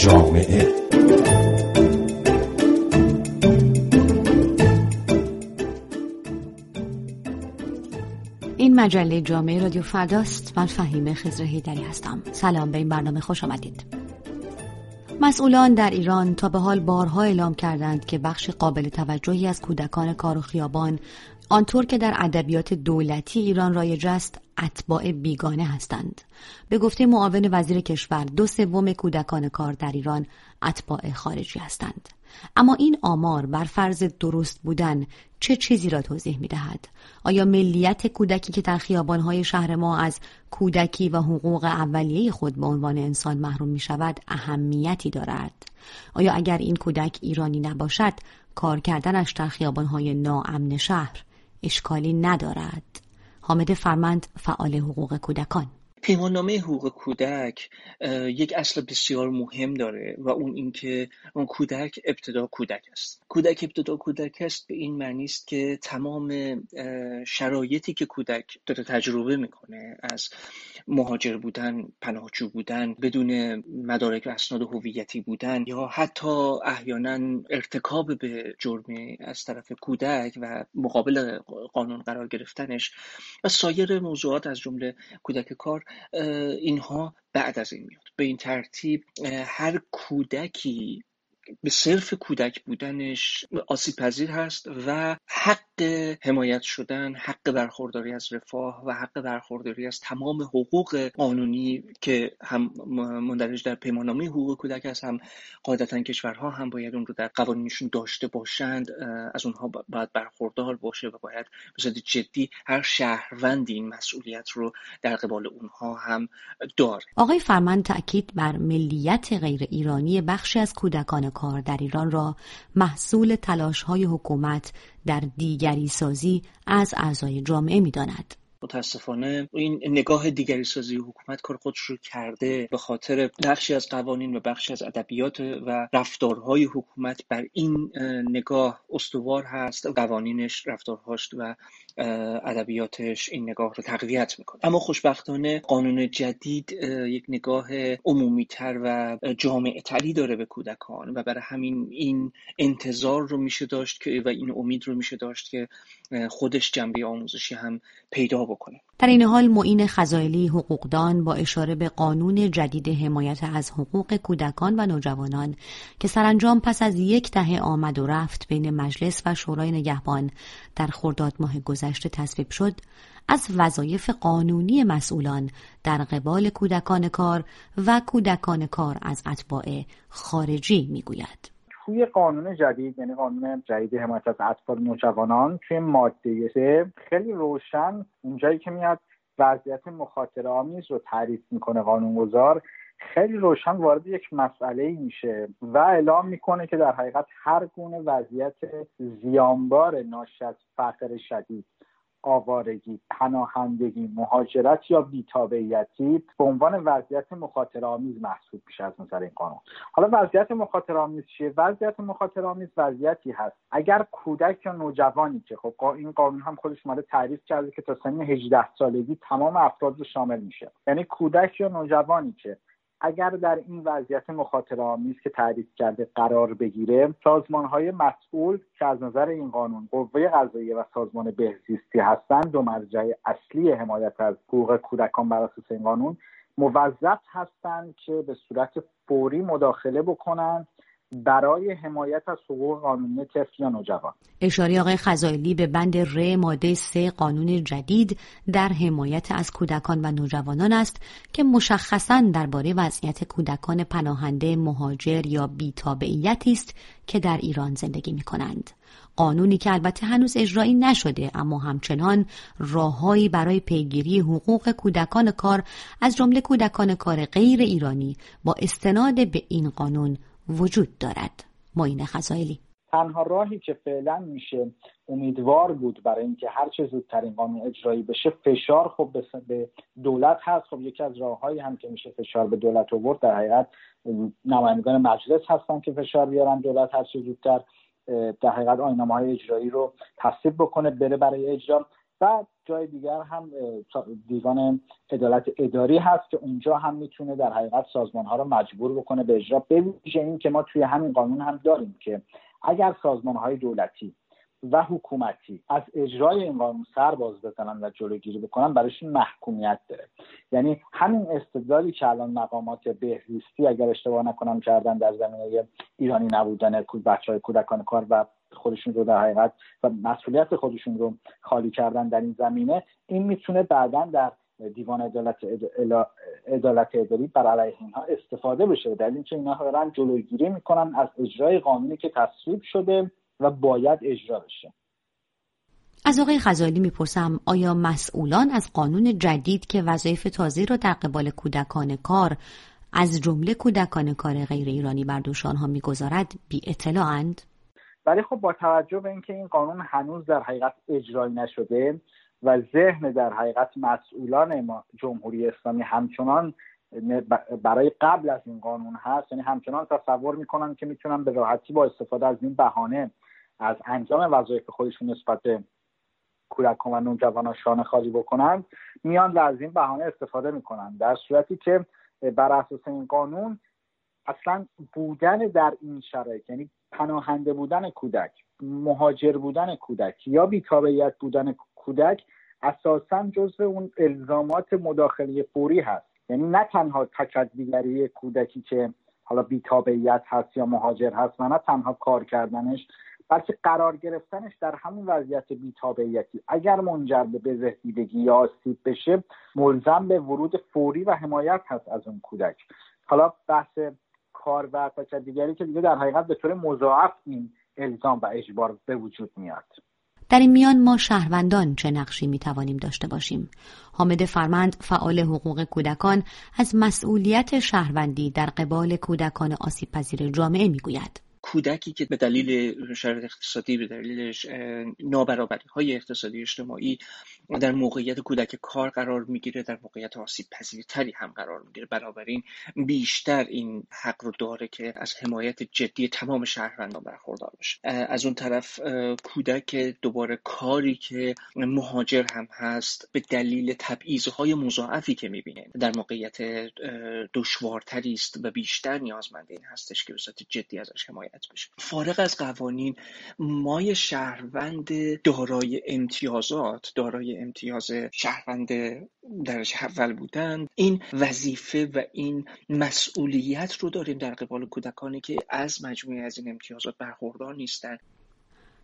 جامعه. این مجله جامعه رادیو فرداست. من فهیم خزر هیدری هستم. سلام به این برنامه خوش آمدید. مسئولان در ایران تا به حال بارها اعلام کردند که بخش قابل توجهی از کودکان کار و خیابان آنطور که در ادبیات دولتی ایران رایج است اتباع بیگانه هستند به گفته معاون وزیر کشور دو سوم کودکان کار در ایران اتباع خارجی هستند اما این آمار بر فرض درست بودن چه چیزی را توضیح می دهد؟ آیا ملیت کودکی که در خیابانهای شهر ما از کودکی و حقوق اولیه خود به عنوان انسان محروم می شود اهمیتی دارد؟ آیا اگر این کودک ایرانی نباشد کار کردنش در خیابانهای ناامن شهر اشکالی ندارد؟ حامد فرمند فعال حقوق کودکان پیماننامه حقوق کودک یک اصل بسیار مهم داره و اون اینکه اون کودک ابتدا کودک است. کودک ابتدا کودک است به این معنی است که تمام شرایطی که کودک داره تجربه می‌کنه از مهاجر بودن پناهجو بودن بدون مدارک و اسناد هویتی بودن یا حتی احیانا ارتکاب به جرمی از طرف کودک و مقابل قانون قرار گرفتنش و سایر موضوعات از جمله کودک کار اینها بعد از این میاد. به این ترتیب هر کودکی به صرف کودک بودنش آسیب پذیر هست و حق حمایت شدن حق برخورداری از رفاه و حق برخورداری از تمام حقوق قانونی که هم مندرج در پیماننامه حقوق کودک هست هم قاعدتا کشورها هم باید اون رو در قوانینشون داشته باشند از اونها باید برخوردار باشه و باید به جدی هر شهروندی این مسئولیت رو در قبال اونها هم داره آقای فرمان تاکید بر ملیت غیر ایرانی بخشی از کودکان کار در ایران را محصول تلاش های حکومت در دیگری سازی از اعضای جامعه می داند. متاسفانه این نگاه دیگری سازی حکومت کار خودش رو کرده به خاطر بخشی از قوانین و بخشی از ادبیات و رفتارهای حکومت بر این نگاه استوار هست. قوانینش رفتارهاش و ادبیاتش این نگاه رو تقویت می‌کنه. اما خوشبختانه قانون جدید یک نگاه عمومی تر و جامعه تری داره به کودکان و برای همین این انتظار رو میشه داشت که و این امید رو میشه داشت که خودش جنبه آموزشی هم پیدا بکنه در این حال معین خزایلی حقوقدان با اشاره به قانون جدید حمایت از حقوق کودکان و نوجوانان که سرانجام پس از یک دهه آمد و رفت بین مجلس و شورای نگهبان در خرداد ماه گذشته تصویب شد از وظایف قانونی مسئولان در قبال کودکان کار و کودکان کار از اتباع خارجی می‌گوید. توی قانون جدید یعنی قانون جدید حمایت از اطفال نوجوانان توی ماده سه خیلی روشن اونجایی که میاد وضعیت مخاطره آمیز رو تعریف می‌کنه قانونگذار خیلی روشن وارد یک مسئله ای میشه و اعلام می‌کنه که در حقیقت هر گونه وضعیت زیانبار ناشی از فقر شدید آوارگی پناهندگی مهاجرت یا بیتابعیتی به عنوان وضعیت مخاطر آمیز محسوب میشه از نظر این قانون. حالا وضعیت مخاطر آمیز چیه؟ وضعیت مخاطر آمیز وضعیتی هست. اگر کودک یا نوجوانی که خب این قانون هم خودش ماده تعریف کرده که تا سن 18 سالگی تمام افراد رو شامل میشه. یعنی کودک یا نوجوانی که اگر در این وضعیت مخاطره آمیز که تعریف کرده قرار بگیره سازمان های مسئول که از نظر این قانون قوه قضاییه و سازمان بهزیستی هستند دو مرجع اصلی حمایت از حقوق کودکان بر اساس این قانون موظف هستند که به صورت فوری مداخله بکنند برای حمایت از حقوق قانونی طفل یا نوجوان اشاره آقای خزایلی به بند ر ماده سه قانون جدید در حمایت از کودکان و نوجوانان است که مشخصا درباره وضعیت کودکان پناهنده مهاجر یا بیتابعیتی است که در ایران زندگی می کنند. قانونی که البته هنوز اجرایی نشده اما همچنان راههایی برای پیگیری حقوق کودکان کار از جمله کودکان کار غیر ایرانی با استناد به این قانون وجود دارد. معین خزایلی تنها راهی که فعلا میشه امیدوار بود برای اینکه هر چه زودتر این قانون اجرایی بشه فشار خب به دولت هست. خب یکی از راههایی هم که میشه فشار به دولت آورد در حقیقت نمایندگان مجلس هستن که فشار بیارن دولت هر چه زودتر در حقیقت آینامه های اجرایی رو تصویب بکنه بره برای اجرا. و جای دیگر هم دیوان عدالت اداری هست که اونجا هم می‌تونه در حقیقت سازمان ها رو مجبور بکنه به اجرا. به این که ما توی همین قانون هم داریم که اگر سازمان های دولتی و حکومتی از اجرای این قانون سر باز بزنن و جلوگیری بکنن برایشون محکومیت داره. یعنی همین استدلالی که الان مقامات بهزیستی اگر اشتباه نکنم کردن در زمینه ایرانی نبودن بچه های کودکان کار و خودشون رو در حقیقت و مسئولیت خودشون رو خالی کردن در این زمینه این می‌تونه بعدا در دیوان عدالت عدالت اداری بر علیه اینها استفاده بشه. در اینکه اینها دارن جلوگیری می‌کنن از اجرای قانونی که تصویب شده و باید اجرا بشه. از آقای خزالی می‌پرسم آیا مسئولان از قانون جدید که وظایف تازه را در قبال کودکان کار از جمله کودکان کار غیر ایرانی بر دوش آنها می‌گذارد بی اطلاعند؟ ولی خب با توجه به اینکه این قانون هنوز در حقیقت اجرایی نشده و ذهن در حقیقت مسئولان جمهوری اسلامی همچنان برای قبل از این قانون هست یعنی همچنان تصور می‌کنن که می‌تونن به راحتی با استفاده از این بهانه از انجام وظایف خودشون نسبت به کودکان و نوجوانان شانه خالی بکنند میان و از این بهانه استفاده می‌کنن در صورتی که بر اساس این قانون اصلا بودن در این شرایط یعنی پناهنده بودن کودک مهاجر بودن کودک یا بیتابعیت بودن کودک اساسا جزو اون الزامات مداخله فوری هست. یعنی نه تنها تکدیگری کودکی که حالا بیتابعیت هست یا مهاجر هست و نه تنها کار کردنش بلکه قرار گرفتنش در همون وضعیت بیتابعیتی اگر منجر به بزهدیدگی یا آسیب بشه ملزم به ورود فوری و حمایت هست از اون کودک. حالا بحث کار و دیگری که دیگه در حقیقت به طور مضاعف این الزام و اجبار به وجود میاد. در این میان ما شهروندان چه نقشی می توانیم داشته باشیم؟ حامد فرمند فعال حقوق کودکان از مسئولیت شهروندی در قبال کودکان آسیب پذیر جامعه می‌گوید. کودکی که به دلیل شرایط اقتصادی به دلیل نابرابری های اقتصادی اجتماعی در موقعیت کودک کار قرار می‌گیره در موقعیت آسیب پذیرتری هم قرار می‌گیره. بنابراین بیشتر این حق رو داره که از حمایت جدی تمام شهروندان برخوردار بشه. از اون طرف کودک دوباره کاری که مهاجر هم هست به دلیل تبعیضهای مضاعفی که می‌بینه در موقعیت دشوارتری است و بیشتر نیازمند این هستش که به جدی ازش حمایت بشه. فارغ از قوانین مای شهروند دارای امتیازات دارای امتیاز شهروند درجه اول بودن. این وظیفه و این مسئولیت رو داریم در قبال کودکانی که از مجموعه از این امتیازات برخوردار نیستن.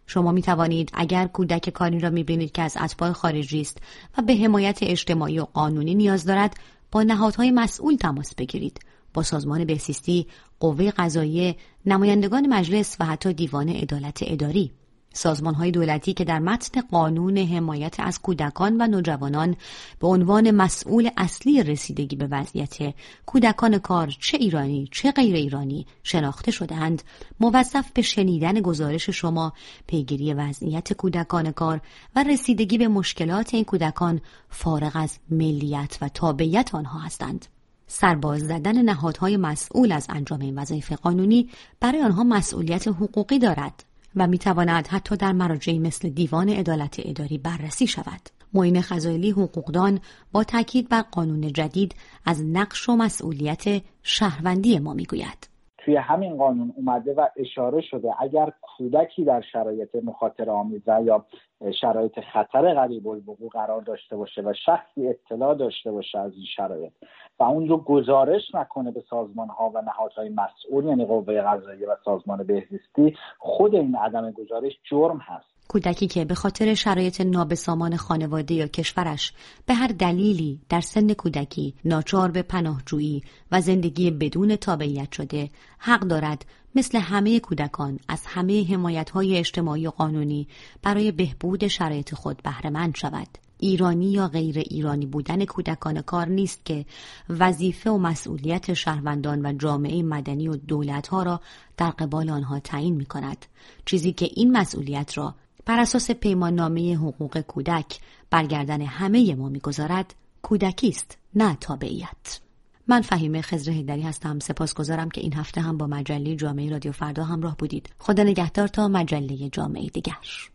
شما می توانید اگر کودک کاری را می بینید که از اتباع خارجی است و به حمایت اجتماعی و قانونی نیاز دارد با نهادهای مسئول تماس بگیرید. با سازمان بهسیستی، قوه قضاییه، نمایندگان مجلس و حتی دیوان عدالت اداری. سازمان های دولتی که در متن قانون حمایت از کودکان و نوجوانان به عنوان مسئول اصلی رسیدگی به وضعیت کودکان کار چه ایرانی چه غیر ایرانی شناخته شدهاند موظف به شنیدن گزارش شما پیگیری وضعیت کودکان کار و رسیدگی به مشکلات این کودکان فارغ از ملیت و تابعیت آنها هستند. سرباز زدن نهادهای مسئول از انجام این وظایف قانونی برای آنها مسئولیت حقوقی دارد. و می تواند حتی در مراجعی مثل دیوان عدالت اداری بررسی شود. معین خزایلی حقوقدان با تاکید بر قانون جدید از نقش و مسئولیت شهروندی ما می‌گوید. توی همین قانون اومده و اشاره شده اگر کودکی در شرایط مخاطره آمیزه یا شرایط خطر قریب الوقوع قرار داشته باشه و شخصی اطلاع داشته باشه از این شرایط و اون رو گزارش نکنه به سازمان ها و نهادهای مسئول یعنی قوه قضاییه و سازمان بهزیستی خود این عدم گزارش جرم هست. کودکی که به خاطر شرایط نابسامان خانواده یا کشورش به هر دلیلی در سن کودکی ناچار به پناهجویی و زندگی بدون تابعیت شده حق دارد مثل همه کودکان از همه حمایت های اجتماعی و قانونی برای بهبود شرایط خود بهرهمند شود. ایرانی یا غیر ایرانی بودن کودکان کار نیست که وظیفه و مسئولیت شهروندان و جامعه مدنی و دولتها را در قبال آنها تعیین می کند. چیزی که این مسئولیت را بر اساس پیمان نامه حقوق کودک برگردن همه ما می‌گذارد کودکی است نه تابعیت. من فهیمه خزر هیدری هستم. سپاسگزارم که این هفته هم با مجله جامعه رادیو فردا همراه بودید. خدا نگهدار تا مجله جامعه دیگر.